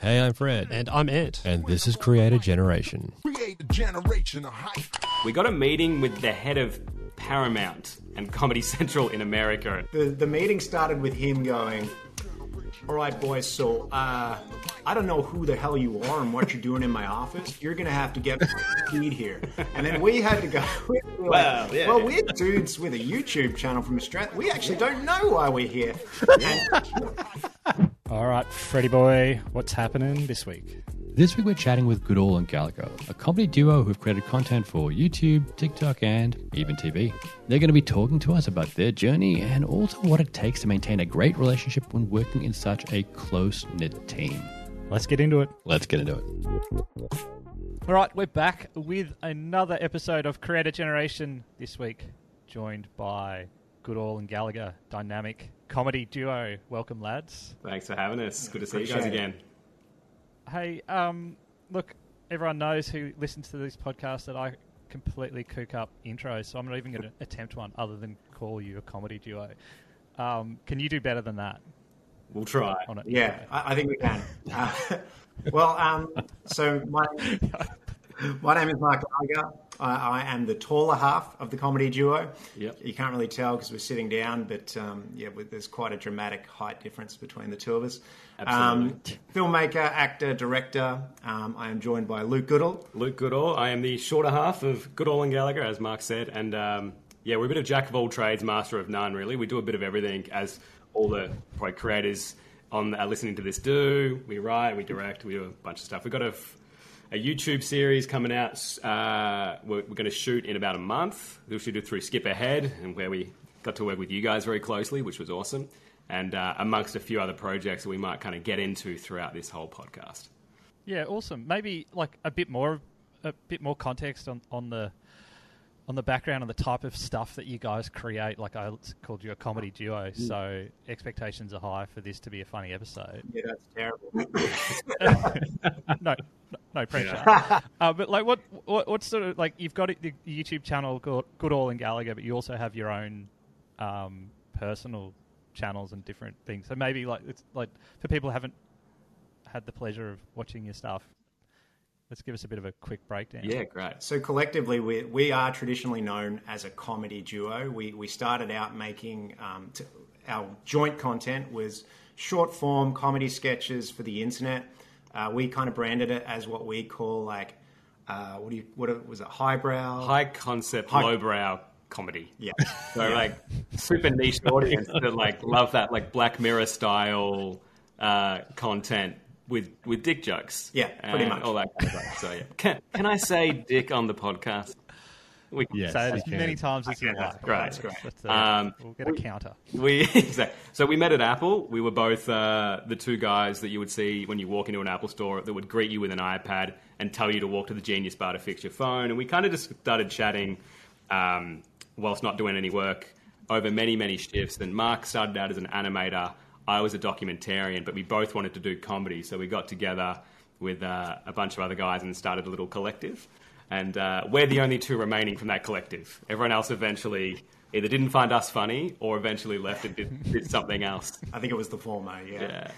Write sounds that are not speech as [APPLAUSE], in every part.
Hey, I'm Fred. And I'm Ant. And this is Creator Generation. Create a generation of hype. We got a meeting with the head of Paramount and Comedy [LAUGHS] Central in America. The, the meeting started with him going, All right, boys, so uh, I don't know who the hell you are and what you're doing in my office. You're going to have to get [LAUGHS] feed here. And then we had to go, [LAUGHS] we like, Well, yeah, well, yeah. we're dudes with a YouTube channel from Australia. We actually don't know why we're here. All right, Freddie boy, what's happening this week? This week we're chatting with Goodall and Gallagher, a comedy duo who've created content for YouTube, TikTok, and even TV. They're going to be talking to us about their journey and also what it takes to maintain a great relationship when working in such a close knit team. Let's get into it. Let's get into it. All right, we're back with another episode of Creator Generation this week, joined by Goodall and Gallagher, dynamic comedy duo. Welcome, lads. Thanks for having us. Good to see you guys Appreciate it. again. Hey, um, look, everyone knows who listens to this podcast that I completely cook up intros, so I'm not even going [LAUGHS] to attempt one other than call you a comedy duo. Um, can you do better than that We'll try. on it? yeah, I, I think we can. Uh, [LAUGHS] well, um, so my, [LAUGHS] my name is Mark Gallagher. I, I am the taller half of the comedy duo. Yep. You can't really tell because we're sitting down, but um, yeah, there's quite a dramatic height difference between the two of us. Um, filmmaker, actor, director. Um, I am joined by Luke Goodall. Luke Goodall. I am the shorter half of Goodall and Gallagher, as Mark said. And um, yeah, we're a bit of jack of all trades, master of none, really. We do a bit of everything, as all the probably creators on uh, listening to this do. We write, we direct, we do a bunch of stuff. We've got a, f- a YouTube series coming out. Uh, we're we're going to shoot in about a month. We'll shoot it through Skip Ahead, and where we got to work with you guys very closely, which was awesome. And uh, amongst a few other projects that we might kind of get into throughout this whole podcast. Yeah, awesome. Maybe like a bit more, a bit more context on, on the on the background and the type of stuff that you guys create. Like I called you a comedy duo, so expectations are high for this to be a funny episode. Yeah, that's terrible. [LAUGHS] [LAUGHS] no, no, pressure. uh, but like, what, what, what sort of like you've got the YouTube channel called Goodall and Gallagher, but you also have your own um, personal channels and different things. So maybe like it's like for people who haven't had the pleasure of watching your stuff, let's give us a bit of a quick breakdown. Yeah, great. So collectively, we, we are traditionally known as a comedy duo. We, we started out making um, t- our joint content was short form comedy sketches for the internet. Uh, we kind of branded it as what we call like uh, what do you what was it highbrow high concept, High- lowbrow comedy. yeah [LAUGHS] So like super niche audience that like love that like Black Mirror style uh, content with with dick jokes. Yeah, pretty much. all that kind of stuff. So yeah, [LAUGHS] can can I say dick on the podcast? We, Yes. Say it as can. many times as you can. like. Great, That's great. That's, uh, Um, we'll get a counter. [LAUGHS] We exactly. So we met at Apple. We were both uh, the two guys that you would see when you walk into an Apple store that would greet you with an iPad and tell you to walk to the Genius Bar to fix your phone. And we kind of just started chatting um, whilst not doing any work over many many shifts. And Mark started out as an animator. I was a documentarian, but we both wanted to do comedy, so we got together with uh, a bunch of other guys and started a little collective. And uh, we're the only two remaining from that collective. Everyone else eventually either didn't find us funny or eventually left and did, did something else. I think it was the former yeah, Yeah.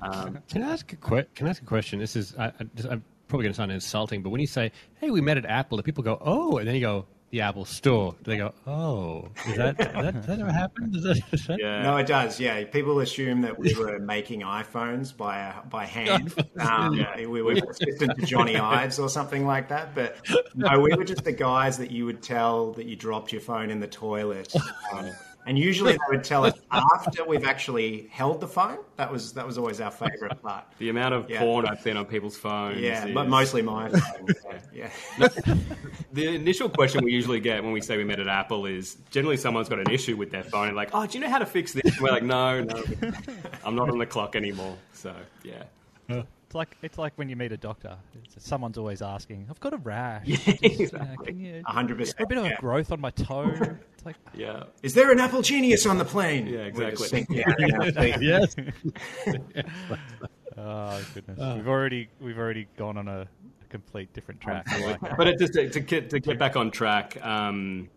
Um, Can I ask a que- Can I ask a question? This is I, I just, I'm probably going to sound insulting, but when you say, "Hey, we met at Apple," the people go, "Oh," and then you go, "The Apple Store." Do they go, "Oh"? Is that, does that, does that ever happen? Does that, is that- yeah. No, it does. Yeah, people assume that we were making iPhones by uh, by hand. [LAUGHS] Um, Yeah. We were assistant to Jony Ives or something like that. But no, we were just the guys that you would tell that you dropped your phone in the toilet. Um, and usually they would tell us [LAUGHS] after we've actually held the phone. That was that was always our favourite part. The amount of Yeah. porn I've seen on people's phones. Yeah, is- but mostly mine. phone. [LAUGHS] Yeah. [LAUGHS] The initial question we usually get when we say we met at Apple is generally someone's got an issue with their phone and like, oh, do you know how to fix this? And we're like, no, no, I'm not on the clock anymore. So yeah, It's like it's like when you meet a doctor. It's, someone's always asking, "I've got a rash. Yeah, Just, you know, exactly. can you hundred a percent. bit of a Yeah. growth on my toe?" [LAUGHS] It's like, yeah. Is there an Apple Genius on the plane? Yeah, exactly. think, yeah, yeah. [LAUGHS] yes. [LAUGHS] oh goodness, we've already we've already gone on a, a complete different track. Like. But it, just to, to get to get back on track, um,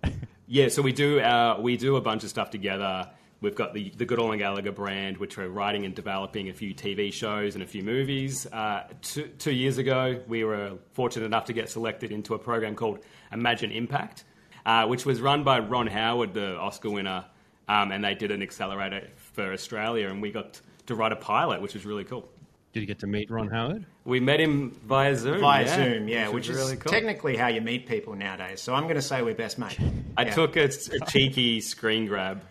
yeah. So we do uh, we do a bunch of stuff together. We've got the the Goodall and Gallagher brand, which we're writing and developing a few TV shows and a few movies. Uh, two, two years ago, we were fortunate enough to get selected into a program called Imagine Impact, uh, which was run by Ron Howard, the Oscar winner, um, and they did an accelerator for Australia, and we got to write a pilot, which was really cool. Did you get to meet Ron Howard? We met him via Zoom. Via yeah, Zoom, yeah, which, was is really cool. technically how you meet people nowadays. So I'm going to say we're best mates. I Yeah. took a, [LAUGHS] a cheeky screen grab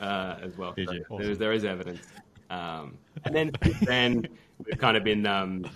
uh, as well. Did So you? There, there is evidence. Um, and then then we've kind of been um,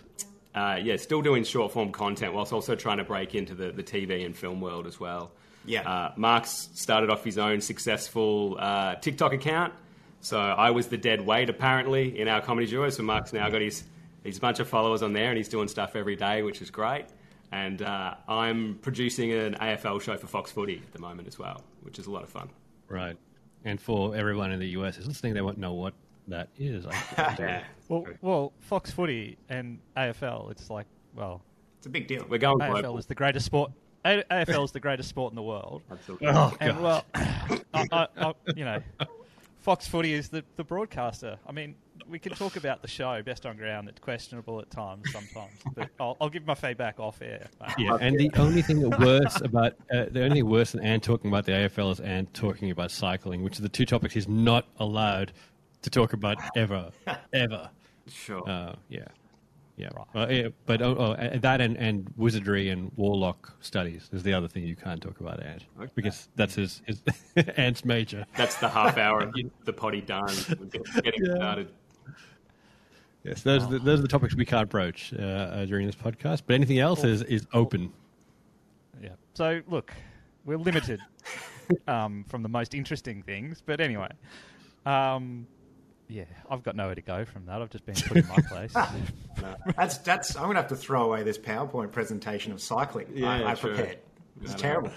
uh, yeah still doing short form content whilst also trying to break into the, the TV and film world as well. Yeah. Uh, Mark's started off his own successful uh, TikTok account. So I was the dead weight apparently in our comedy duo. So Mark's now got his his bunch of followers on there and he's doing stuff every day, which is great. And uh, I'm producing an AFL show for Fox Footy at the moment as well, which is a lot of fun. Right. And for everyone in the US who's listening, they won't know what that is. I [LAUGHS] Well, well, Fox Footy and AFL, it's like, well, It's a big deal. We're going AFL global. is the greatest sport. A- AFL is the greatest sport in the world. Absolutely. oh, And well, [LAUGHS] I, I, I, you know, Fox Footy is the, the broadcaster. I mean, we can talk about the show, Best on Ground. It's questionable at times, sometimes, but I'll, I'll give my feedback off air. Yeah, and the only thing that worse about uh, the only thing worse than Ant talking about the AFL is Ant talking about cycling, which are the two topics he's not allowed to talk about ever, ever. Sure. Uh, yeah, yeah. Uh, yeah but oh, oh, that and, and wizardry and warlock studies is the other thing you can't talk about, Ant, because that's his, his [LAUGHS] Ant's major. That's the half hour [LAUGHS] of the potty done. Getting Yeah. started. Yes, those are the, those are the topics we can't broach uh, uh, during this podcast. But anything else is is open. Yeah. So look, we're limited [LAUGHS] um, from the most interesting things, but anyway, um, yeah, I've got nowhere to go from that. I've just been put in my [LAUGHS] place. [LAUGHS] That's that's. I'm going to have to throw away this PowerPoint presentation of cycling. Yeah, I, I sure. prepared. It's No, no. terrible.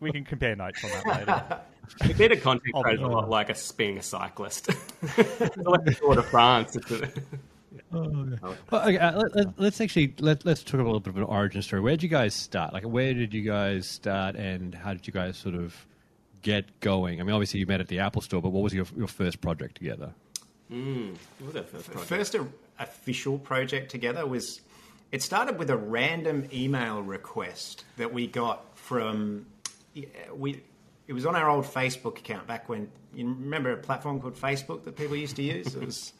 we can compare notes on that later. We need a content I'll creator a lot like us being a cyclist. [LAUGHS] like the Tour de France. [LAUGHS] It's a- Well, okay, uh, let, let, let's actually let, let's talk a little bit of an origin story. Where did you guys start? Like, where did you guys start, and how did you guys sort of get going? I mean, obviously you met at the Apple Store, but what was your your first project together? What was our first project? First a, official project together was. It started with a random email request that we got from. We. It was on our old Facebook account back when you remember a platform called Facebook that people used to use. It was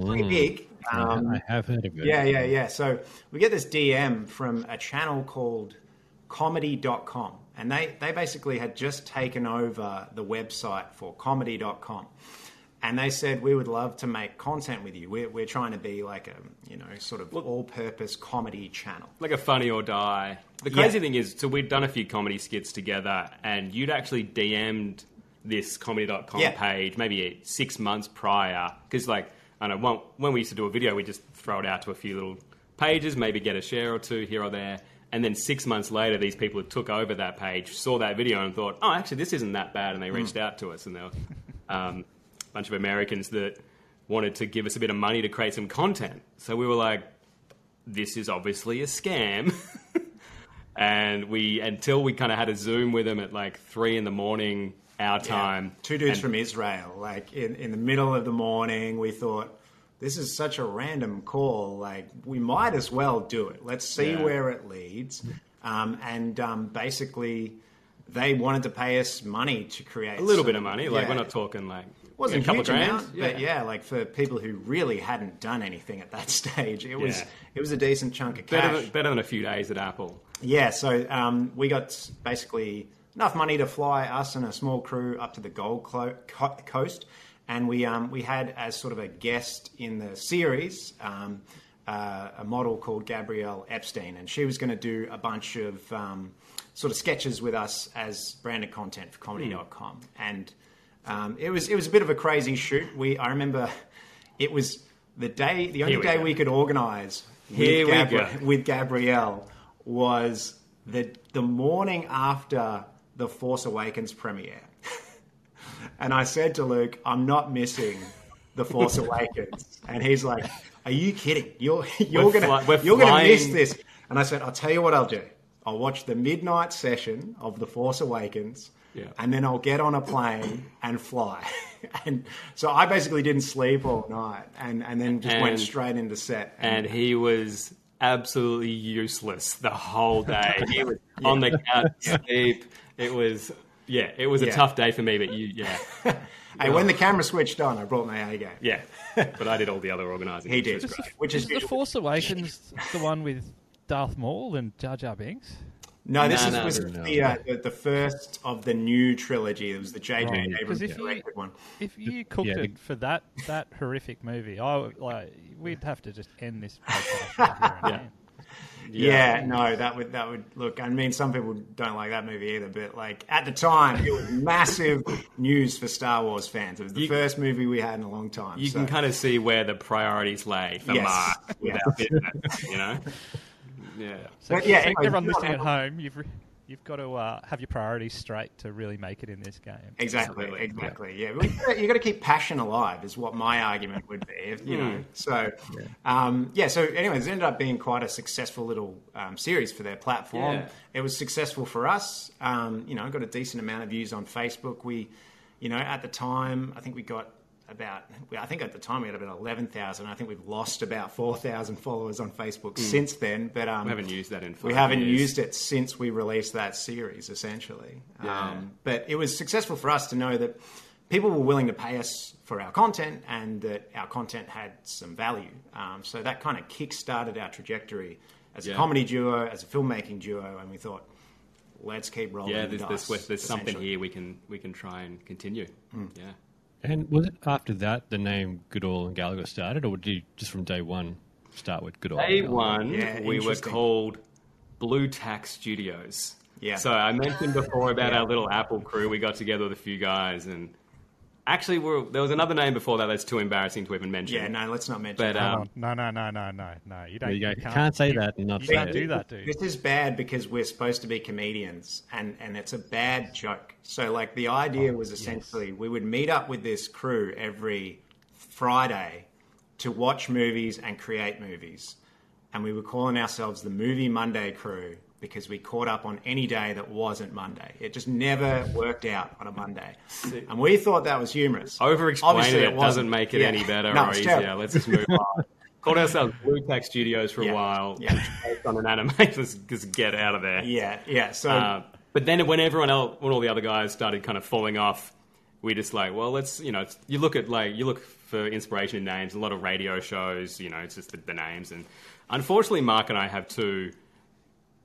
pretty big. Um, I have heard of it. Yeah, yeah, yeah. So we get this DM from a channel called comedy.com. And they, they basically had just taken over the website for comedy.com. And they said, we would love to make content with you. We're, we're trying to be like a, you know, sort of all-purpose comedy channel. like a funny or die. The Yeah. crazy thing is, so we'd done a few comedy skits together, and you'd actually DM'd this comedy.com Yeah. page maybe six months prior. Because, like, I don't know, when, when we used to do a video, we just throw it out to a few little pages, maybe get a share or two here or there. And then six months later, these people who took over that page saw that video and thought, oh, actually, this isn't that bad. And they reached out to us, and they were um, bunch of Americans that wanted to give us a bit of money to create some content. So we were like, this is obviously a scam. [LAUGHS] and we, until we kind of had a Zoom with them at like three in the morning, our time. Two dudes and- from Israel, like in, in the middle of the morning, we thought, this is such a random call. Like, we might as well do it. Let's see Yeah. where it leads. Um, and um, basically, they wanted to pay us money to create a little some- bit of money. Like, yeah. we're not talking like wasn't a couple huge grand. amount, but yeah, like for people who really hadn't done anything at that [LAUGHS] stage, it was Yeah. it was a decent chunk of cash. Better than, better than a few days at Apple. Yeah, so um, we got basically enough money to fly us and a small crew up to the Gold Clo- Co- Coast, and we um, we had as sort of a guest in the series um, uh, a model called Gabrielle Epstein, and she was going to do a bunch of um, sort of sketches with us as branded content for Comedy.com, and um, it was it was a bit of a crazy shoot. We I remember it was the day the only we day go. we could organise Here with. Gabri- with Gabrielle was the the morning after the Force Awakens premiere, [LAUGHS] and I said to Luke, "I'm not missing the Force [LAUGHS] Awakens," and he's like, "Are you kidding? You're you're We're gonna fly- you're gonna miss this?" And I said, "I'll tell you what I'll do. I'll watch the midnight session of the Force Awakens." Yeah. and then I'll get on a plane and fly. [LAUGHS] and so I basically didn't sleep all night, and and then just went straight into set. and he was absolutely useless the whole [LAUGHS] day. He was on the couch, asleep. It was, yeah, it was a Yeah. tough day for me. But you, yeah, [LAUGHS] hey, when the camera switched on, I brought my A game. yeah. But I did all the other organising. He which did, was great. which Is is The. Force Awakens the one with Darth Maul and Jar Jar Binks? No, this No, is, no, was no, no. the, uh, the the first of the new trilogy. It was the J.J. Right. Abrams 'Cause if you- directed one. If you cooked Yeah, it for that that horrific movie, I would, like we'd have to just end this podcast right here [LAUGHS] and Yeah. Yeah. no, that would that would look. I mean, some people don't like that movie either, but like at the time, it was massive news for Star Wars fans. It was the You- first movie we had in a long time. You so- can kind of see where the priorities lay for Yes. Mark Yeah. with business, you know? [LAUGHS] Yeah. So, But yeah, so anyway, everyone listening at home, you've re- you've got to uh, have your priorities straight to really make it in this game. Exactly, Absolutely. exactly. Yeah, But you got to keep passion alive, is what my argument would be. If, you know, so um, yeah. So, anyways, it ended up being quite a successful little um, series for their platform. Yeah. It was successful for us. Um, you know, got a decent amount of views on Facebook. We, you know, at the time, I think we got about. I think at the time we had about eleven thousand. I think we've lost about four thousand followers on Facebook since then. But um, We haven't used that in we haven't years. used it since we released that series, essentially. Yeah. Um, but it was successful for us to know that people were willing to pay us for our content and that our content had some value. Um, so that kind of kick-started our trajectory as a comedy duo, as a filmmaking duo, and we thought, let's keep rolling. Yeah, the there's, dice, there's, there's something here we can we can try and continue. Hmm. Yeah. And was it after that the name Goodall and Gallagher started, or did you just from day one start with Goodall? Day and Gallagher? one, Yeah, we were called Blue Tack Studios. Yeah. So I mentioned before about Yeah. our little Apple crew. We got together with a few guys, and actually, we're, there was another name before that that's too embarrassing to even mention. Yeah, no, let's not mention But, that. um, on. No, no, no, no, no, no. You don't. You. You You can't, can't say you- that and not you can't it. do that, dude. This is bad because we're supposed to be comedians, and, and it's a bad joke. So, like, the idea was essentially we would meet up with this crew every Friday to watch movies and create movies. And we were calling ourselves the Movie Monday crew because we caught up on any day that wasn't Monday. It just never worked out on a Monday. And we thought that was humorous. Over explaining Obviously, it, doesn't make it Yeah. any better No, or easier. terrible. Let's just move on. [LAUGHS] Called ourselves Blue Tack Studios for Yeah. a while. Yeah. Based on an animation, [LAUGHS] just, just get out of there. Yeah, yeah. So, Uh, but then when everyone else, when all the other guys started kind of falling off, we just like, well, let's, you know, it's, you look at like, you look for inspiration in names, a lot of radio shows, you know, it's just the, the names. And unfortunately, Mark and I have two,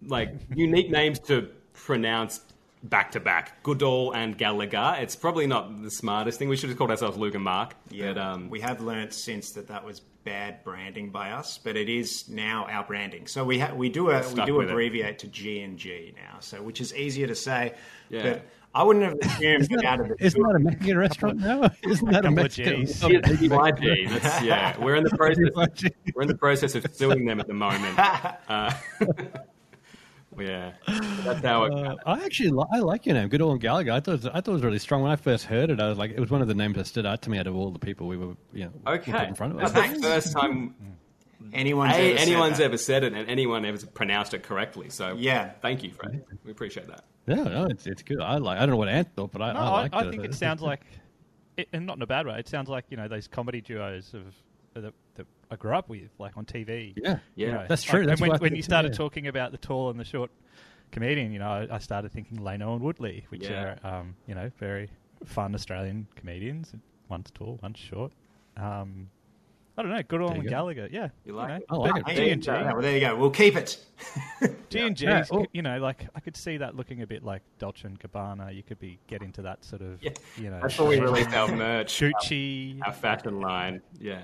like, unique names to pronounce back to back Goodall and Gallagher. It's probably not the smartest thing. We should have called ourselves Luke and Mark. Yeah, But, um, we have learnt since that that was bad branding by us, but it is now our branding. So we ha- we do a, we do with it. abbreviate to G and G now, so which is easier to say. Yeah. But I wouldn't have assumed that out of the Isn't that a Mexican restaurant now? [LAUGHS] Isn't that a Mexican? Gs. some- BYG, that's, yeah, we're in the process. We're in the process of suing them at the moment. [LAUGHS] Uh, [LAUGHS] yeah, that's how it. Uh, I actually li- I like your name, Goodall and Gallagher. I thought it was, I thought it was really strong when I first heard it. I was like, it was one of the names that stood out to me out of all the people we were, you know, we put Okay, in front of us. that's the first time [LAUGHS] anyone's a, ever said anyone's that. ever said it and anyone ever pronounced it correctly. So Yeah. thank you, Fred. We appreciate that. Yeah, no, it's it's good. I like. I don't know what Ant thought, but I, No, I I, like I it. think it [LAUGHS] sounds like, it, and not in a bad way. It sounds like you know those comedy duos of that, that I grew up with, like on TV. Yeah, You Yeah. know, That's true. like, That's and when, when you started yeah. talking about the tall and the short comedian, you know, I, I started thinking Lano and Woodley, which Yeah. are um, you know very fun Australian comedians. One's tall, one's short. Um, I don't know, Good old you go. Gallagher. Yeah, You like know, it? I like it. Hey, G and G. yeah, well, there you go. We'll keep it. [LAUGHS] G and G, you know, like I could see that looking a bit like Dolce and Gabbana. You could be get into that sort of, Yeah. you know, That's when we released our merch, Gucci. our fashion line. Yeah.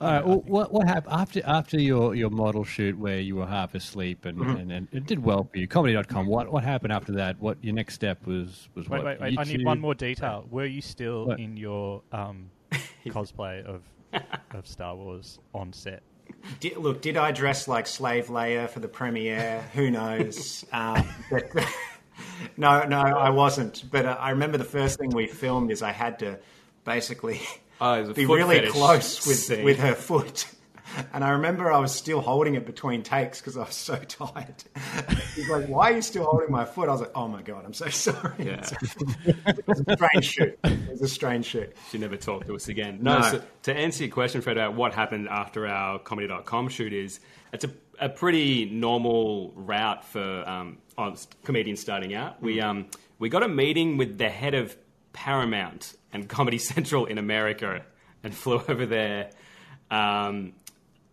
All right. Well, what what happened after after your, your model shoot where you were half asleep and, Mm-hmm. and, and it did well for you? Comedy.com. What what happened after that? What your next step was was Wait, what? wait, wait! I need one more detail. Were you still What? in your um, [LAUGHS] cosplay of of Star Wars on set? Did, look, did I dress like Slave Leia for the premiere? Who knows? [LAUGHS] um, but, [LAUGHS] no, no, I wasn't. But uh, I remember the first thing we filmed is I had to basically Oh, it was a be really fetish close with scene. with her foot. [LAUGHS] And I remember I was still holding it between takes because I was so [LAUGHS] tired. He's like, "Why are you still holding my foot?" I was like, "Oh my god, I'm so [LAUGHS] sorry." Yeah. it was a strange shoot. It was a strange shoot. She never talked to us again. No, No. So to answer your question, Fred, about what happened after our comedy.com shoot is it's a, a pretty normal route for um, comedians starting out. We, um, we got a meeting with the head of Paramount and Comedy [LAUGHS] Central in America and flew over there. Um,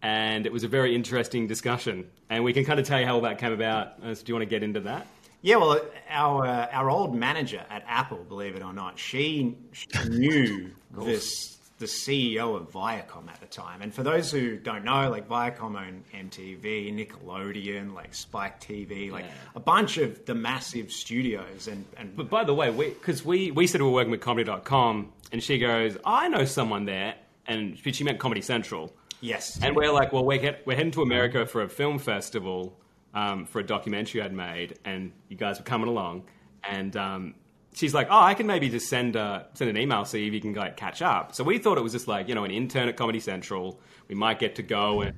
and it was a very interesting discussion. And we can kind of tell you how all that came about. Uh, so do you want to get into that? Yeah, well, our uh, our old manager at Apple, believe it or not, she, she knew this the CEO of Viacom at the time. And for those who don't know, like Viacom owned MTV, Nickelodeon, like Spike TV, like Yeah. a bunch of the massive studios. And, and But by the way, because we, we, said we were working with comedy.com, and she goes, I know someone there. And she meant Comedy Central. yes, And we're like, well, we're, get, we're heading to America for a film festival um, for a documentary I'd made, and you guys were coming along. And um, she's like, oh, I can maybe just send, a, send an email, see if you can like catch up. So we thought it was just like, you know, an intern at Comedy Central. We might get to go and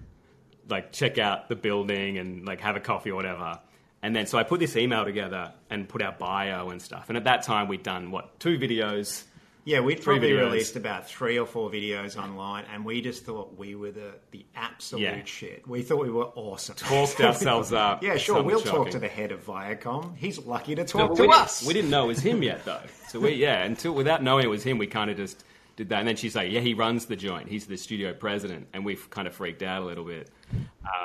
like check out the building and like have a coffee or whatever. And then so I put this email together and put our bio and stuff. And at that time we'd done what two videos. Yeah, we'd probably videos. released about three or four videos online, and we just thought we were the, the absolute Yeah. shit. We thought we were awesome. Talked [LAUGHS] ourselves up. Yeah, sure. Something We'll talk to the head of Viacom. He's lucky to talk but to we, didn't- us. we didn't know it was him yet though. So we yeah until without knowing it was him, we kind of just did that. And then she's like, yeah, he runs the joint. He's the studio president, and we've kind of freaked out a little bit.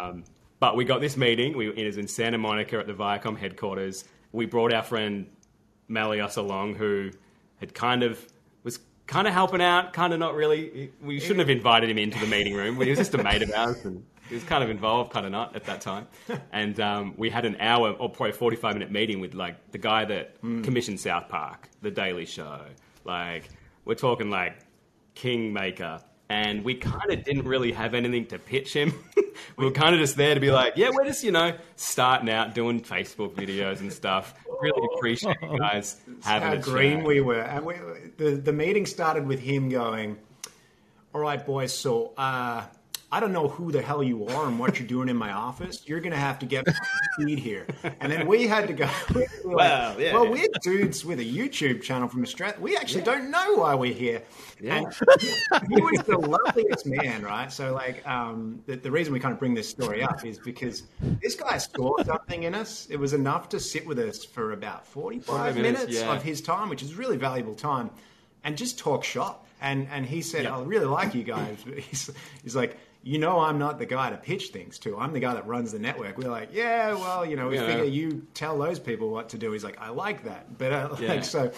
Um, but we got this meeting. We, it was in Santa Monica at the Viacom headquarters. We brought our friend Malios along, who had kind of was kind of helping out, kind of not really. We shouldn't have invited him into the meeting room. He was just a mate of ours, and he was kind of involved, kind of not at that time. And um, we had an hour or probably forty five minute meeting with like the guy that commissioned South Park, The Daily Show. Like we're talking like Kingmaker. And we kind of didn't really have anything to pitch him. [LAUGHS] we were kind of just there to be like, yeah, we're just, you know, starting out doing Facebook videos and stuff. Really [LAUGHS] appreciate you guys having how a green chat. we were. And we, the, the meeting started with him going, All right, boys, so uh, I don't know who the hell you are and what you're doing in my office. You're going to have to get speed here. And then we had to go, [LAUGHS] we like, Well, yeah. well, we're dudes with a YouTube channel from Australia. We actually don't know why we're here. And he was the loveliest man, right? So, like, um, the, the reason we kind of bring this story up is because this guy saw something in us. It was enough to sit with us for about 45 45 minutes, minutes yeah. of his time, which is really valuable time, and just talk shop. And and he said, Yeah. "I really like you guys." But [LAUGHS] he's, he's like, "You know, I'm not the guy to pitch things to. I'm the guy that runs the network." We're like, "Yeah, well, you know, we Yeah. figure you tell those people what to do." He's like, "I like that." But uh, Yeah. like, so,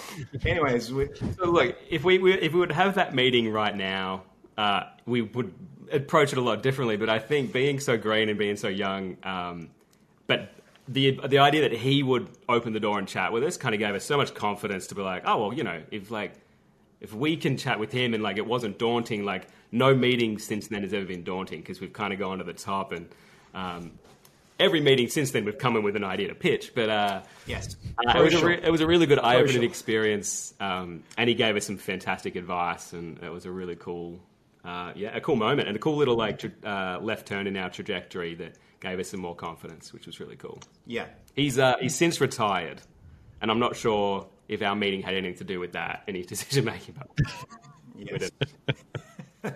anyways, we, So look, if we, we if we would have that meeting right now, uh, we would approach it a lot differently. But I think being so green and being so young, um, but the the idea that he would open the door and chat with us kind of gave us so much confidence to be like, oh well, you know, if like if we can chat with him and like it wasn't daunting, like no meeting since then has ever been daunting because we've kind of gone to the top and. Um, Every meeting since then, we've come in with an idea to pitch, but uh, yes, uh, it, was a re- it was a really good eye-opening Crucial. experience, um, and he gave us some fantastic advice, and it was a really cool, uh, yeah, a cool moment, and a cool little like tra- uh, left turn in our trajectory that gave us some more confidence, which was really cool. yeah. He's uh, he's since retired, and I'm not sure if our meeting had anything to do with that, any decision making. [LAUGHS] Yes. [LAUGHS]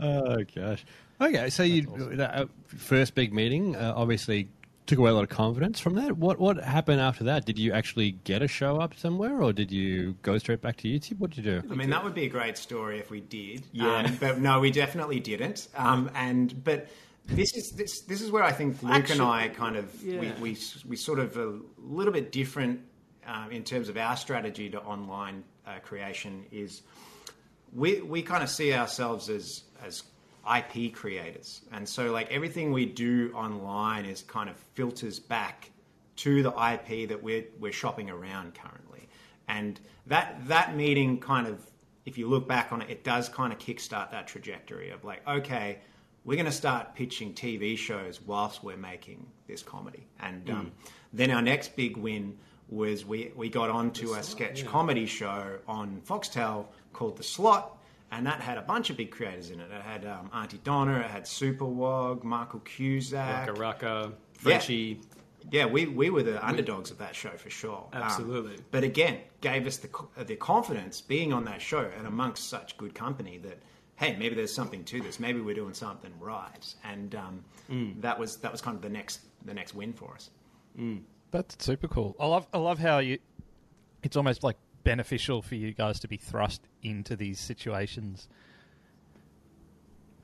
Oh gosh. Okay, so you that, uh, first big meeting uh, obviously took away a lot of confidence from that. What what happened after that? Did you actually get a show up somewhere, or did you go straight back to YouTube? What did you do? I mean, that would be a great story if we did. Yeah. Um, but no, we definitely didn't. Um, and but this is this this is where I think Luke Actually, and I kind of yeah. we, we we sort of a little bit different um, in terms of our strategy to online uh, creation is we we kind of see ourselves as as IP creators, and so like everything we do online is kind of filters back to the IP that we're we're shopping around currently, and that that meeting kind of, if you look back on it, it does kind of kickstart that trajectory of like, okay, we're going to start pitching TV shows whilst we're making this comedy, and um, then our next big win was we we got onto a sketch comedy show on Foxtel called The Slot. and that had a bunch of big creators in it. It had um, Aunty Donna, it had Superwog, Michael Cusack, Raka Raka, Frenchie. yeah, we, we were the underdogs of that show for sure. Um, Absolutely. but again, gave us the the confidence being on that show and amongst such good company that hey, maybe there's something to this. Maybe we're doing something right. And um, Mm. that was that was kind of the next the next win for us. That's super cool. I love I love how you. It's almost like beneficial for you guys to be thrust into these situations.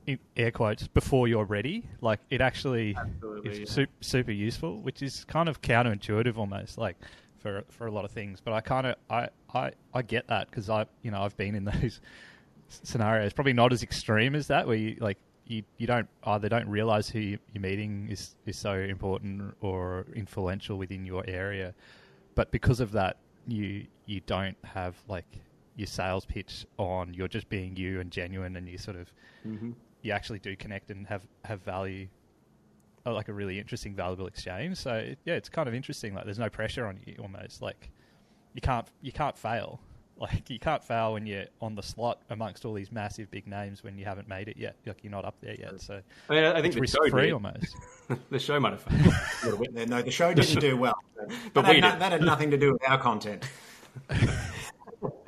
In air quotes before you're ready, like it actually Absolutely, is yeah. su- super useful, which is kind of counterintuitive almost, like for for a lot of things. But I kind of I I I get that because I you know I've been in those [LAUGHS] scenarios. Probably not as extreme as that, where you like you, you don't either don't realize who you, you're meeting is is so important or influential within your area, but because of that, you you don't have like your sales pitch on. You're just being you and genuine, and you sort of you actually do connect and have have value. uh, Like a really interesting, valuable exchange. So yeah, it's kind of interesting. Like there's no pressure on you, almost like you can't you can't fail. Like you can't fail when you're on the slot amongst all these massive big names when you haven't made it yet. Like you're not up there yet. So I, mean, I think it's the risk free did. almost. [LAUGHS] the show might have failed. a [LAUGHS] little bit. No, the show didn't do well. [LAUGHS] But that, we had did. that had nothing to do with our content.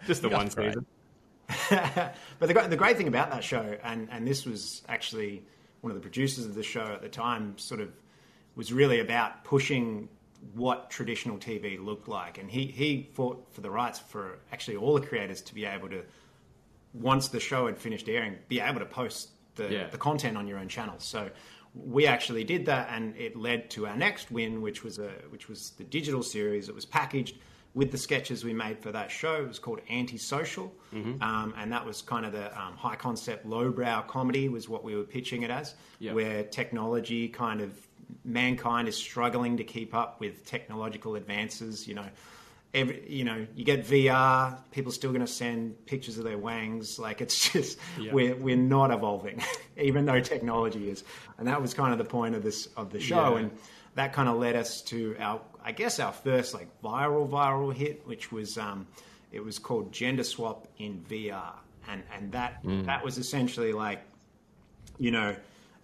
Just the one That's right. season. but the, the great thing about that show, and, and this was actually one of the producers of the show at the time, sort of was really about pushing what traditional TV looked like. And he, he fought for the rights for actually all the creators to be able to, once the show had finished airing, be able to post the, Yeah. the content on your own channel. So we actually did that, and it led to our next win, which was a which was the digital series. It was packaged with the sketches we made for that show. It was called Antisocial, um, and that was kind of the um, high concept, lowbrow comedy was what we were pitching it as, Yeah. where technology kind of mankind is struggling to keep up with technological advances. You know. Every, you know, you get VR. People still going to send pictures of their wangs. Like it's [LAUGHS] just we're we're not evolving, [LAUGHS] even though technology is. And that was kind of the point of this of the show. Yeah. And that kind of led us to our, I guess, our first like viral viral hit, which was um, it was called Gender Swap in VR, and and that that was essentially like you know,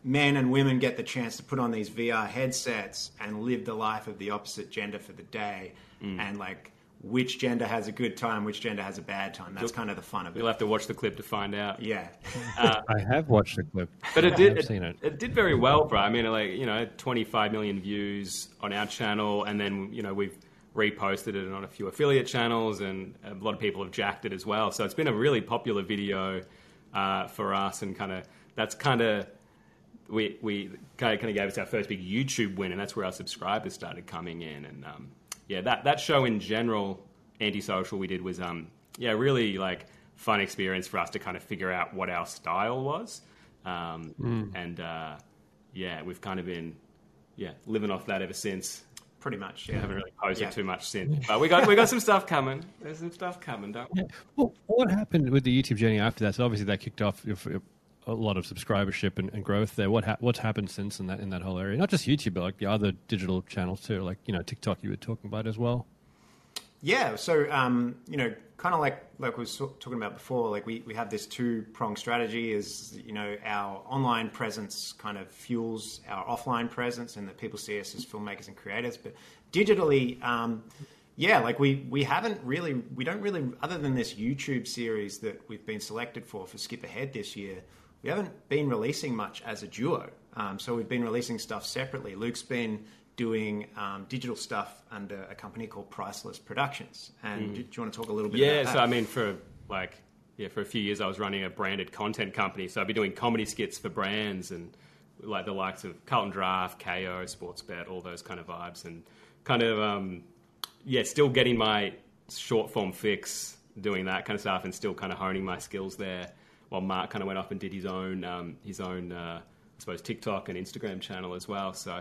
men and women get the chance to put on these VR headsets and live the life of the opposite gender for the day, and like which gender has a good time, which gender has a bad time. That's kind of the fun of it. You'll have to watch the clip to find out. Yeah, [LAUGHS] I have watched the clip. But it did. I've It, seen it. it did very well, bro. I mean, like you know, 25 million views on our channel, and then you know we've reposted it on a few affiliate channels, and a lot of people have jacked it as well. So it's been a really popular video uh, for us, and kind of that's kind of we we kind of gave us our first big YouTube win, and that's where our subscribers started coming in. And um, yeah, that that show in general, antisocial, we did was um, yeah, really like fun experience for us to kind of figure out what our style was, um, and uh, yeah, we've kind of been yeah living off that ever since. pretty much. We Yeah, haven't really posted Yeah. too much since, but we got we got some stuff coming. There's some stuff coming, don't we? Well, what happened with the YouTube journey after that? So obviously that kicked off if- if a lot of subscribership and, and growth there. What ha- what's happened since in that in that whole area? Not just YouTube, but like the other digital channels too, like you know TikTok you were talking about as well. Yeah, so um, you know, kind of like like we were talking about before, like we, we have this two prong strategy. Is you know our online presence kind of fuels our offline presence, and that people see us as filmmakers and creators. But digitally, um, yeah, like we we haven't really we don't really other than this YouTube series that we've been selected for for Skip Ahead this year. We haven't been releasing much as a duo. Um, so we've been releasing stuff separately. Luke's been doing um, digital stuff under a company called Priceless Productions. And do, do you want to talk a little bit Yeah, about that? so I mean, for like, yeah, for a few years I was running a branded content company, so I'd be doing comedy skits for brands and like the likes of Carlton Draft, Kayo, Sportsbet, all those kind of vibes, and kind of um, yeah, still getting my short form fix, doing that kind of stuff, and still kind of honing my skills there. While Mark kind of went off and did his own um, his own uh, I suppose TikTok and Instagram channel as well. So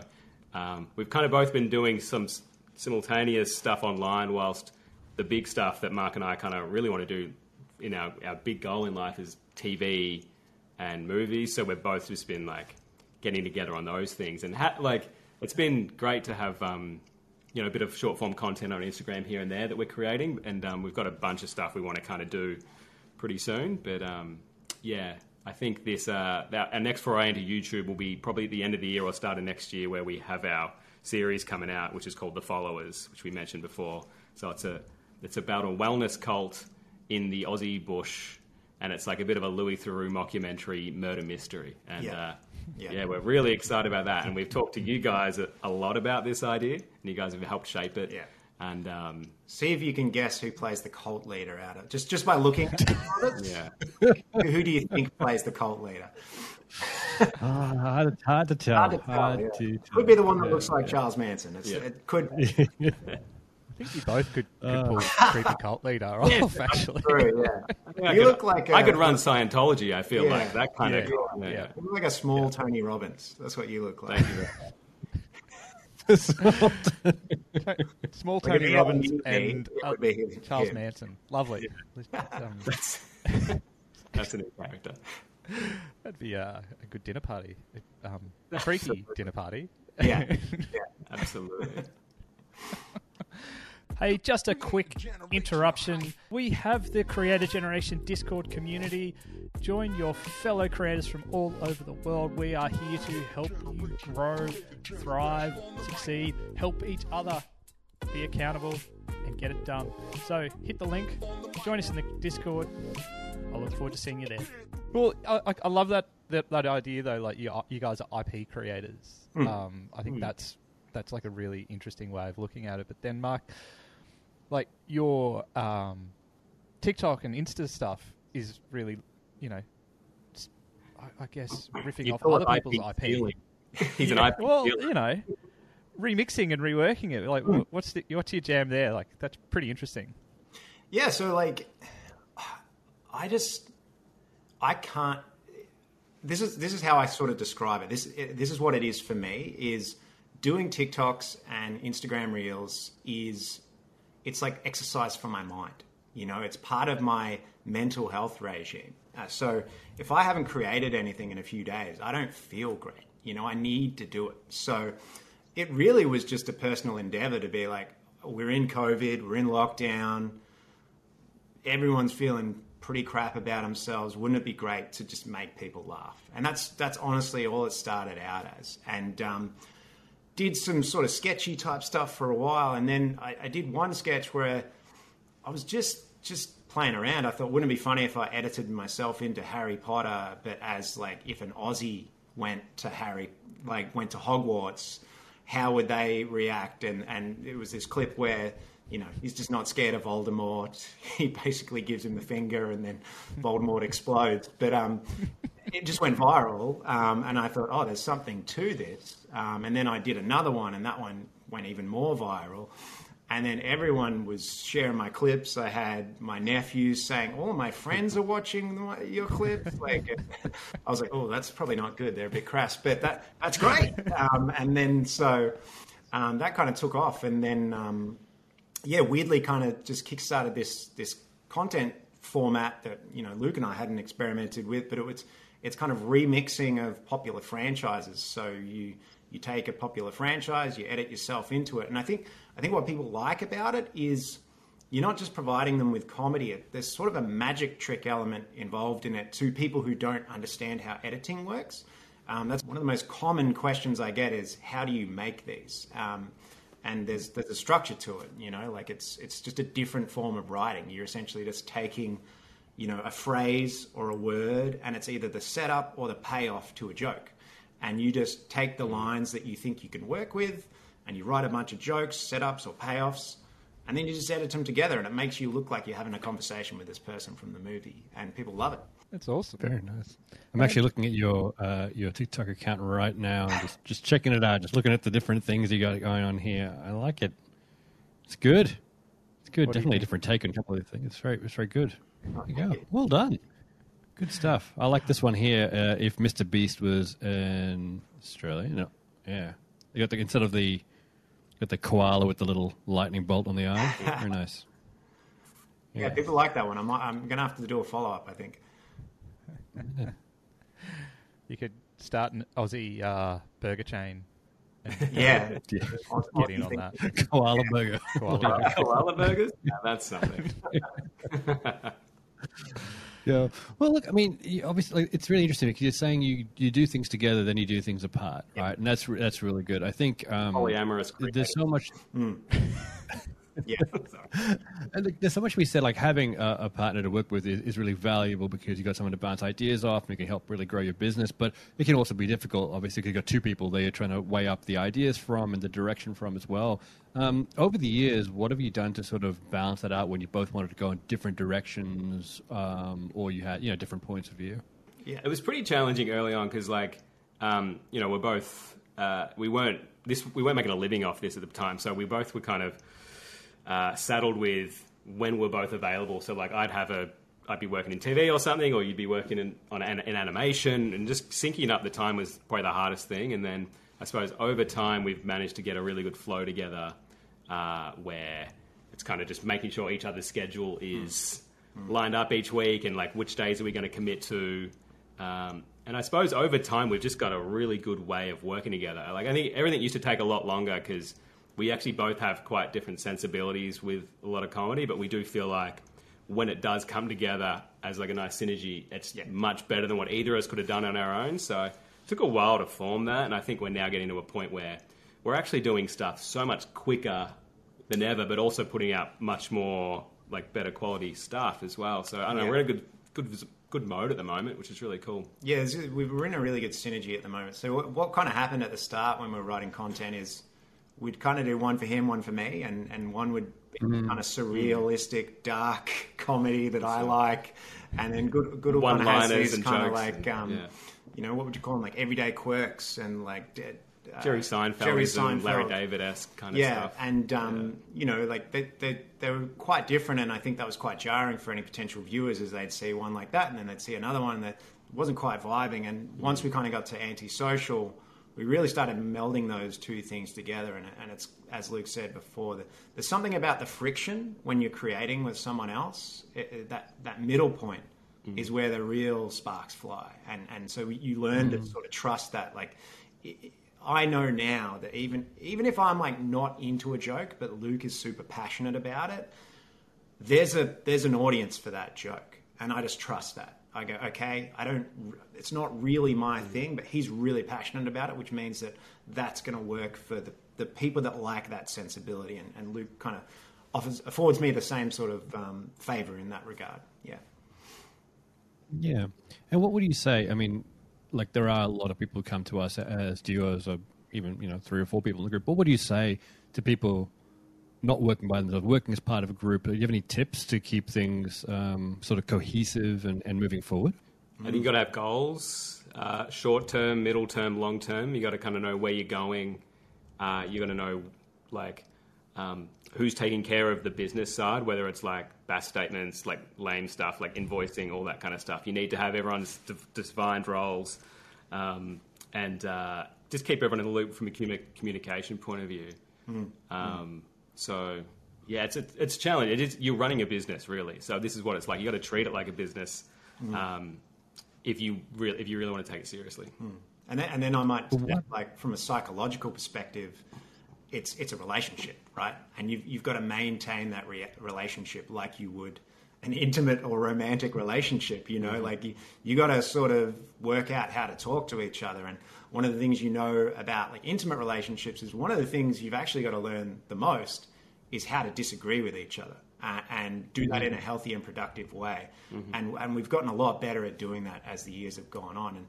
um, we've kind of both been doing some s- simultaneous stuff online, whilst the big stuff that Mark and I kind of really want to do in our, our big goal in life is TV and movies. So we've both just been like getting together on those things, and ha- like it's been great to have um, you know a bit of short form content on Instagram here and there that we're creating, and um, we've got a bunch of stuff we want to kind of do pretty soon. But um, yeah, I think this uh, our our next foray into YouTube will be probably at the end of the year or start of next year, where we have our series coming out, which is called The Followers, which we mentioned before. So it's a it's about a wellness cult in the Aussie bush, and it's like a bit of a Louis Theroux mockumentary murder mystery. And Yeah. uh, Yeah. yeah. we're really excited about that. And we've talked to you guys a, a lot about this idea, and you guys have helped shape it. Yeah. And um, See if you can guess who plays the cult leader out of just just by looking. at [LAUGHS] yeah, who, who do you think plays the cult leader? [LAUGHS] Ah, hard, hard to tell. Hard to tell, Hard yeah. to Could be the one that tell. looks like Charles Manson. It's, Yeah. It could. [LAUGHS] I think you both could, could pull creepy cult leader off, actually. True, yeah. I You could- look like I a- could run Scientology. I feel Yeah. like that kind of. Yeah. Yeah. You look like a small Tony Robbins. That's what you look like. Thank you. Small Tony Robbins a new name, and uh, Charles him. Manson. Lovely. [LAUGHS] Um, That's a new character. that'd be uh, a good dinner party. Um, a freaky dinner party. Yeah. yeah. [LAUGHS] Absolutely. Hey, just a quick interruption. We have the Creator Generation Discord community. Join your fellow creators from all over the world. We are here to help you grow, thrive, succeed, help each other be accountable, and get it done. So hit the link, join us in the Discord. I look forward to seeing you there. Well, I, I- I love that, that that idea though. Like you, you guys are IP creators. Um, I think that's that's like a really interesting way of looking at it. But then, Mark, like your um, TikTok and Insta stuff is really, you know, I guess riffing You off other people's IP. He's an IP. Well, you know, remixing and reworking it. Like, wh- what's the, what's your jam there? Like, that's pretty interesting. Yeah, so like, I just, I can't. This is this is how I sort of describe it. This this is what it is for me. Is doing TikToks and Instagram Reels is, it's like exercise for my mind. You know, it's part of my mental health regime. Uh, so if I haven't created anything in a few days, I don't feel great. You know, I need to do it. So it really was just a personal endeavor to be like, we're in COVID, we're in lockdown everyone's feeling pretty crap about themselves. Wouldn't it be great to just make people laugh? And that's that's honestly all it started out as. And um, did some sort of sketchy type stuff for a while, and then I, I did one sketch where I was just just playing around. I thought, wouldn't it be funny if I edited myself into Harry Potter, but as like if an Aussie went to Harry, like went to Hogwarts, how would they react? And and it was this clip where you know he's just not scared of Voldemort. [LAUGHS] He basically gives him the finger, and then Voldemort explodes. But um, it just went viral, um, and I thought, oh, there's something to this. Um, and then I did another one, and that one went even more viral. And then everyone was sharing my clips. I had my nephews saying, "All of my friends are watching your clips." Like, [LAUGHS] I was like, "Oh, that's probably not good. They're a bit crass, but that that's great." Um, and then so um, that kind of took off, and then um, yeah, weirdly, kind of just kickstarted this this content format that you know Luke and I hadn't experimented with, but it was it's kind of remixing of popular franchises. So you you take a popular franchise, you edit yourself into it, and I think I think what people like about it is you're not just providing them with comedy. There's sort of a magic trick element involved in it to people who don't understand how editing works. Um, that's one of the most common questions I get is how do you make these? Um, and there's there's a structure to it, you know, like it's it's just a different form of writing. You're essentially just taking, you know, a phrase or a word, and it's either the setup or the payoff to a joke, and you just take the lines that you think you can work with, and you write a bunch of jokes, setups or payoffs, and then you just edit them together, and it makes you look like you're having a conversation with this person from the movie, and people love it. That's awesome. Very nice. I'm actually looking at your uh, your TikTok account right now and just, just checking it out, just looking at the different things you got going on here. I like it. It's good. It's good. What Definitely a different take on a couple of things. It's very it's very good. There you go. Well done. Good stuff. I like this one here. Uh, if Mr. Beast was in Australia, no, yeah, you got the instead of the got the koala with the little lightning bolt on the eye. [LAUGHS] Very nice. Yeah, people like that one. I'm I'm gonna have to do a follow up. I think. You could start an Aussie uh, burger chain [LAUGHS] Yeah, get in on that. [LAUGHS] Koala burger. Koala. Koala burgers? Yeah, that's something. Yeah. Well, look, I mean, obviously, like, it's really interesting because you're saying you, you do things together, then you do things apart, right? And that's that's really good. I think um, Polyamorous. there's so much, [LAUGHS] Yeah. [LAUGHS] and there's so much we said. Like having a, a partner to work with is, is really valuable because you've got someone to bounce ideas off, and it can help really grow your business. But it can also be difficult, obviously, because you've got two people there you're trying to weigh up the ideas from and the direction from as well. Um, over the years, what have you done to sort of balance that out when you both wanted to go in different directions, um, or you had you know different points of view? Yeah, it was pretty challenging early on because, like, um, you know, we're both uh, we weren't this we weren't making a living off this at the time, so we both were kind of uh, saddled with when we're both available. So, like, I'd have a I'd be working in TV or something, or you'd be working in on an, in animation, and just syncing up the time was probably the hardest thing. And then I suppose over time we've managed to get a really good flow together, uh, where it's kind of just making sure each other's schedule is lined up each week, and like which days are we going to commit to. Um, and I suppose over time we've just got a really good way of working together. Like I think everything used to take a lot longer because we actually both have quite different sensibilities with a lot of comedy, but we do feel like when it does come together as like a nice synergy, it's much better than what either of us could have done on our own. So it took a while to form that, and I think we're now getting to a point where we're actually doing stuff so much quicker than ever, but also putting out much more like better quality stuff as well. So I don't know, Yeah. we're in a good good good mode at the moment, which is really cool. Yeah, we're in a really good synergy at the moment. So what, what kind of happened at the start when we were writing content is we'd kind of do one for him, one for me, and, and one would be kind of surrealistic, dark [LAUGHS] comedy that I like, and then good good one has these and kind of like and- um, yeah. you know what would you call them like everyday quirks and like uh, Jerry Seinfeld, Jerry and Larry David esque kind of yeah, stuff. and um, you know, like they, they they were quite different, and I think that was quite jarring for any potential viewers, as they'd see one like that, and then they'd see another one that wasn't quite vibing. And once we kind of got to antisocial, we really started melding those two things together. And, and it's as Luke said before, that there's something about the friction when you're creating with someone else. It, it- that that middle point mm. is where the real sparks fly, and and so you learn to mm. sort of trust that, like. i I know now that even even if I'm like not into a joke, but Luke is super passionate about it, there's a there's an audience for that joke, and I just trust that. I go, okay, I don't. It's not really my thing, but he's really passionate about it, which means that that's going to work for the the people that like that sensibility, and, and Luke kind of offers affords me the same sort of um, favor in that regard. Yeah. Yeah. And what would you say? I mean, like there are a lot of people who come to us as duos or even, you know, three or four people in the group. What would you say to people not working by themselves, working as part of a group? Do you have any tips to keep things um, sort of cohesive and, and moving forward? I think you've got to have goals, uh, short term, middle term, long term. You've got to kind of know where you're going. Uh, you got to know like um, who's taking care of the business side, whether it's like BAS statements, like lame stuff, like invoicing, all that kind of stuff. You need to have everyone's de- defined roles, um, and uh, just keep everyone in the loop from a communication point of view. Um, so. Yeah, it's a, it's a challenge. It is, you're running a business, really. So this is what it's like. You got to treat it like a business. Um, if you really if you really want to take it seriously. And then, and then I might what- like from a psychological perspective, it's it's a relationship, right? And you've you've got to maintain that re- relationship like you would an intimate or romantic relationship. You know, mm-hmm. like you you got to sort of work out how to talk to each other. And one of the things you know about like intimate relationships is one of the things you've actually got to learn the most is how to disagree with each other. Uh, and do that mm-hmm. in a healthy and productive way, mm-hmm. and and we've gotten a lot better at doing that as the years have gone on. And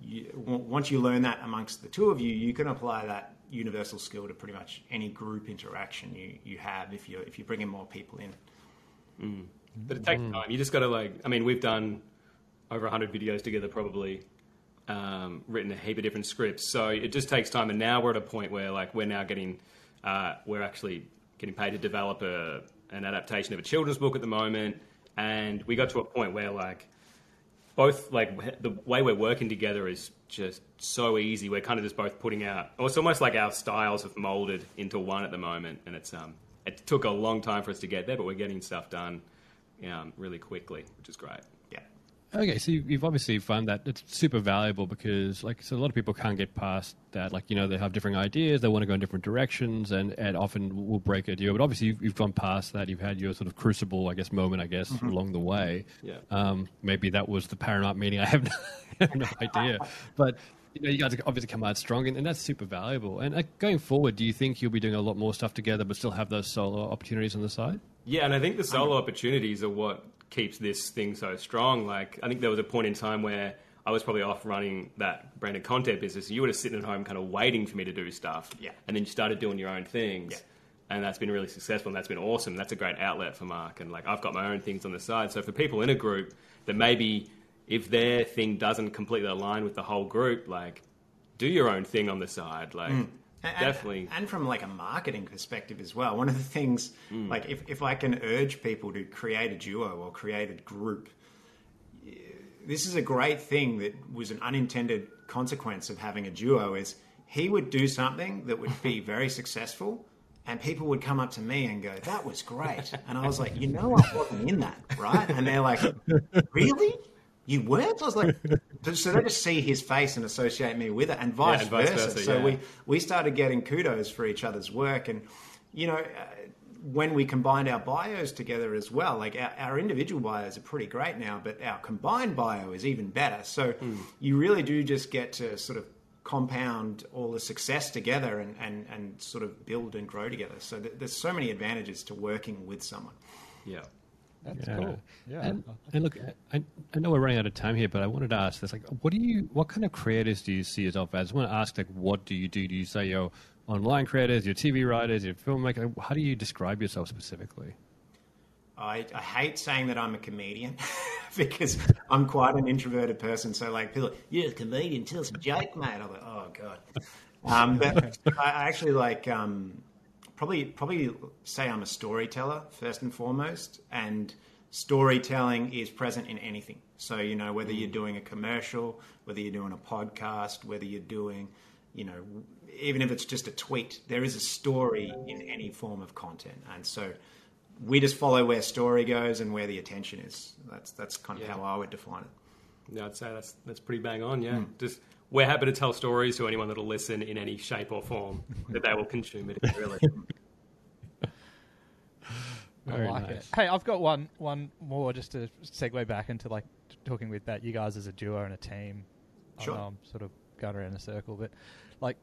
you, w- once you learn that amongst the two of you, you can apply that universal skill to pretty much any group interaction you, you have if you if you bring in more people in. But it takes time. You just got to like. I mean, we've done over hundred videos together, probably um, written a heap of different scripts. So it just takes time. And now we're at a point where like we're now getting uh, we're actually getting paid to develop a, an adaptation of a children's book at the moment, and we got to a point where like both like the way we're working together is just so easy. We're kind of just both putting out. Or it's almost like our styles have molded into one at the moment, and it's um it took a long time for us to get there, but we're getting stuff done um, really quickly, which is great. Yeah. Okay, so you- you've obviously found that it's super valuable because, like, so a lot of people can't get past that. Like, you know, they have different ideas, they want to go in different directions, and, and often will break a deal. But obviously, you've, you've gone past that. You've had your sort of crucible, I guess, moment, I guess, along the way. Yeah. Um, maybe that was the Paramount meeting. I have no, [LAUGHS] I have no idea. But you know, you guys obviously come out strong, and, and that's super valuable. And uh, going forward, do you think you'll be doing a lot more stuff together, but still have those solo opportunities on the side? Yeah, and I think the solo opportunities are what keeps this thing so strong. Like, I think there was a point in time where I was probably off running that branded content business. You were just sitting at home, kind of waiting for me to do stuff. Yeah. And then you started doing your own things. Yeah. And that's been really successful, and that's been awesome. That's a great outlet for Mark. And like, I've got my own things on the side. So for people in a group that maybe if their thing doesn't completely align with the whole group, like, do your own thing on the side. Like, mm. And- definitely. And from like a marketing perspective as well, one of the things, mm. like if, if I can urge people to create a duo or create a group, this is a great thing that was an unintended consequence of having a duo is he would do something that would be [LAUGHS] very successful and people would come up to me and go, that was great. And I was like, you know, I wasn't in that, right? And they're like, [LAUGHS] really? You weren't? I was like, [LAUGHS] so they just see his face and associate me with it, and vice, and vice versa. versa, So yeah. we we started getting kudos for each other's work, and you know, uh, when we combined our bios together as well, like our, our individual bios are pretty great now, but our combined bio is even better. So Hmm. you really do just get to sort of compound all the success together and, and, and sort of build and grow together. So th- there's so many advantages to working with someone. yeah. That's Yeah. cool. Yeah. And, and look, I, I know we're running out of time here, but I wanted to ask this: like, what do you, what kind of creators do you see yourself as? I want to ask, like, what do you do? Do you say you're online creators, you're TV writers, you're filmmaker? How do you describe yourself specifically? I, I hate saying that I'm a comedian [LAUGHS] because I'm quite an introverted person. So like people, you're a comedian, tell us a joke, mate. I'm like, oh god. Um, but I I actually like um, probably probably say I'm a storyteller first and foremost, and storytelling is present in anything. So you know whether you're mm. doing a commercial, whether you're doing a podcast, whether you're doing you know even if it's just a tweet, there is a story in any form of content, and so we just follow where story goes and where the attention is. That's that's kind of Yeah. how I would define it. Yeah, I'd say that's that's pretty bang on. Yeah, mm. just we're happy to tell stories to anyone that'll listen in any shape or form that they will consume it. Really, [LAUGHS] I like nice. it. Hey, I've got one one more just to segue back into like talking with that you guys as a duo and a team. Sure. I know I'm sort of going around in a circle, but like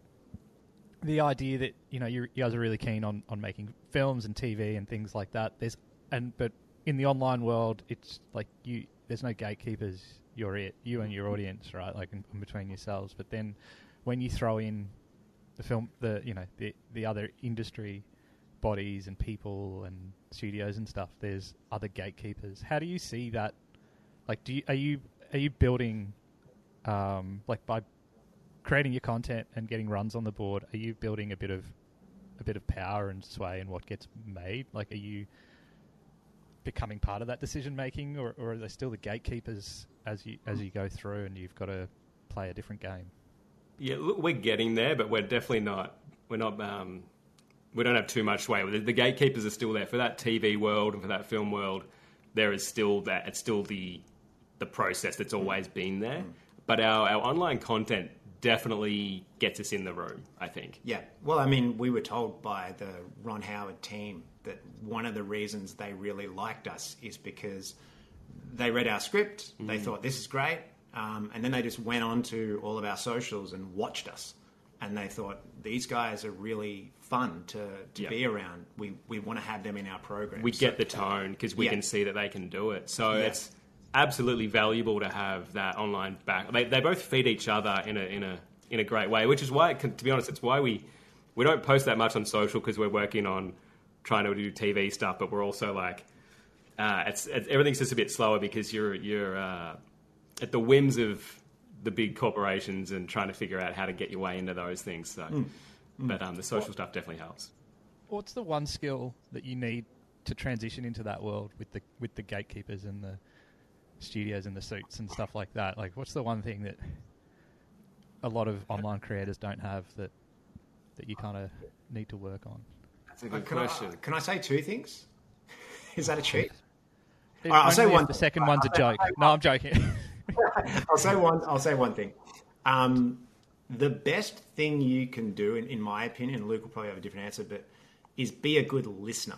the idea that you know you, you guys are really keen on, on making films and TV and things like that. There's and but in the online world, it's like you there's no gatekeepers. You're it, you and your audience, right? Like in, in between yourselves. But then when you throw in the film, the you know the the other industry bodies and people and studios and stuff, there's other gatekeepers. How do you see that? Like, do you, are you are you building um, like by creating your content and getting runs on the board? Are you building a bit of a bit of power and sway in what gets made? Like, are you becoming part of that decision making, or, or are they still the gatekeepers as you as you go through and you've got to play a different game? yeah, look, we're getting there, but we're definitely not. We're not. Um, we don't have too much sway. The, the gatekeepers are still there for that TV world and for that film world. There is still that. It's still the the process that's always been there. But our, our online content definitely gets us in the room. I think. Yeah. Well, I mean, we were told by the Ron Howard team that one of the reasons they really liked us is because they read our script, they thought this is great, um, and then they just went on to all of our socials and watched us. And they thought these guys are really fun to, to Yeah. be around. We we want to have them in our program. we So- get the tone because we Yeah. can see that they can do it. So Yeah. it's absolutely valuable to have that online back. They, they both feed each other in a in a in a great way, which is why, to be honest, it's why we we don't post that much on social because we're working on trying to do TV stuff, but we're also like uh, it's, it's everything's just a bit slower because you're you're uh, at the whims of the big corporations and trying to figure out how to get your way into those things. So, Mm. but um, the social stuff definitely helps. What's the one skill that you need to transition into that world with the with the gatekeepers and the studios and the suits and stuff like that? Like, what's the one thing that a lot of online creators don't have that that you kind of need to work on? That's a Uh, good can, question. I, can I say two things? [LAUGHS] Is that a cheat? It- I'll say one The second one's a joke. No, I'm joking. [LAUGHS] I'll say one. I'll say one thing. Um, the best thing you can do, in, in my opinion, Luke will probably have a different answer, but is be a good listener.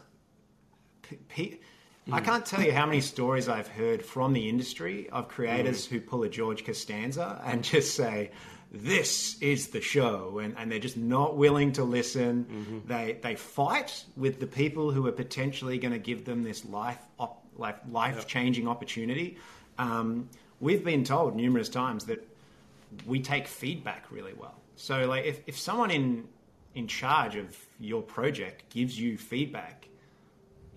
I hmm. can't tell you how many stories I've heard from the industry of creators hmm. who pull a George Costanza and just say, "This is the show," and, and they're just not willing to listen. Mm-hmm. They they fight with the people who are potentially going to give them this life op, life life changing opportunity. Um, we've been told numerous times that we take feedback really well. So like if, if someone in in charge of your project gives you feedback,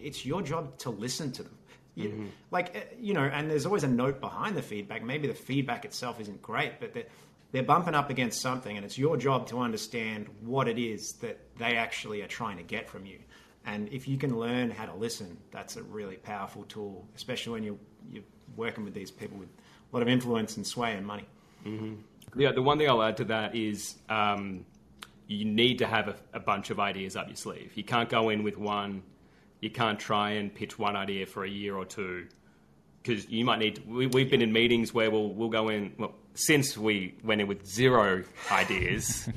it's your job to listen to them. You, Like uh, you know, and there's always a note behind the feedback. Maybe the feedback itself isn't great, but they're, they're bumping up against something, and it's your job to understand what it is that they actually are trying to get from you. And if you can learn how to listen, that's a really powerful tool, especially when you're, you're working with these people with a lot of influence and sway and money. Yeah, the one thing I'll add to that is um, you need to have a, a bunch of ideas up your sleeve. You can't go in with one. You can't try and pitch one idea for a year or two because you might need. we, we've been in meetings where we'll we'll go in. Well, since we went in with zero ideas,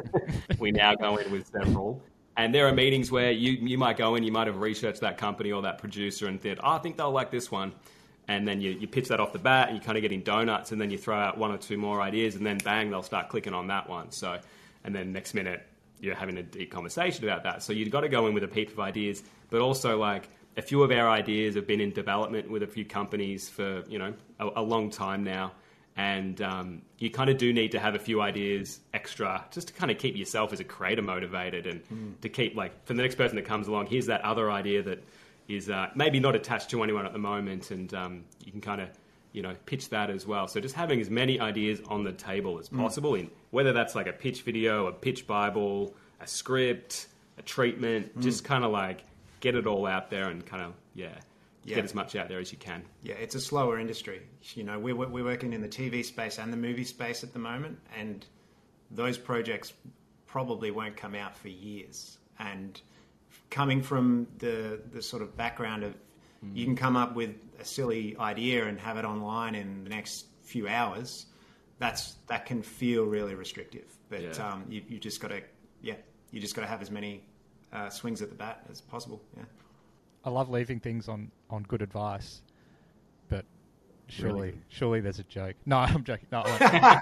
[LAUGHS] we now go in with several. And there are meetings where you you might go in, you might have researched that company or that producer and think, oh, I think they'll like this one. And then you, you pitch that off the bat, and you're kind of get in donuts, and then you throw out one or two more ideas, and then bang, they'll start clicking on that one. So, and then next minute, you're having a deep conversation about that. So you've got to go in with a heap of ideas, but also like a few of our ideas have been in development with a few companies for you know a, a long time now, and um, you kind of do need to have a few ideas extra just to kind of keep yourself as a creator motivated and to keep like for the next person that comes along, here's that other idea that is uh, maybe not attached to anyone at the moment, and um, you can kind of you know pitch that as well. So just having as many ideas on the table as possible, in whether that's like a pitch video, a pitch bible, a script, a treatment, just kind of like get it all out there and kind of yeah, Yeah. get as much out there as you can. Yeah, it's a slower industry. You know, we're, we're working in the TV space and the movie space at the moment, and those projects probably won't come out for years. And coming from the, the sort of background of you can come up with a silly idea and have it online in the next few hours, that's that can feel really restrictive. But Yeah. um, you, you just got to, yeah, you just got to have as many uh, swings at the bat as possible. Yeah. I love leaving things on, on good advice, but surely Really? surely there's a joke. No, [LAUGHS] I'm joking. No, I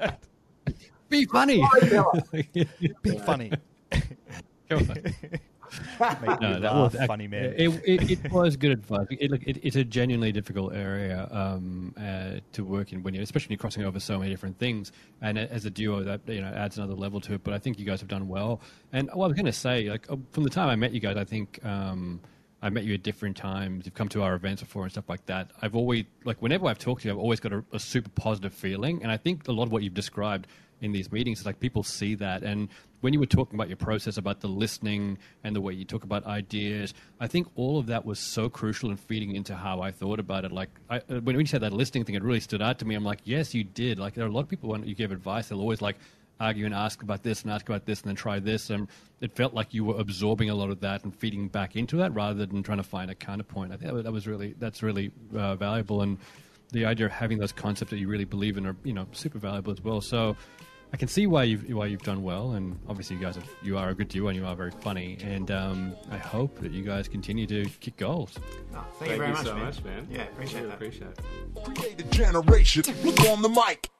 won't. [LAUGHS] Be funny. be funny. Come on. [LAUGHS] Make me No, that was ac- funny man. It, it, it was good advice. It, look, it, it's a genuinely difficult area um, uh, to work in when you're, especially when you're crossing over so many different things. And as a duo, that you know adds another level to it. But I think you guys have done well. And what I was going to say, like uh, from the time I met you guys, I think. Um, I met you at different times. You've come to our events before and stuff like that. I've always, like, whenever I've talked to you, I've always got a, a super positive feeling. And I think a lot of what you've described in these meetings is like people see that. And when you were talking about your process, about the listening and the way you talk about ideas, I think all of that was so crucial in feeding into how I thought about it. Like, I, uh, when you said that listening thing, it really stood out to me. I'm like, yes, you did. Like, there are a lot of people when you give advice, they'll always like, argue and ask about this and ask about this and then try this. And it felt like you were absorbing a lot of that and feeding back into that rather than trying to find a counterpoint. I think that was, really that's really uh, valuable. And the idea of having those concepts that you really believe in are you know super valuable as well. So. I can see why you've why you've done well, and obviously you guys are, you are a good duo and you are very funny. And um, I hope that you guys continue to kick goals. No, thank, you very much, so man. much, man. Yeah, appreciate Really that. Appreciate it. Create a generation. Look on the mic.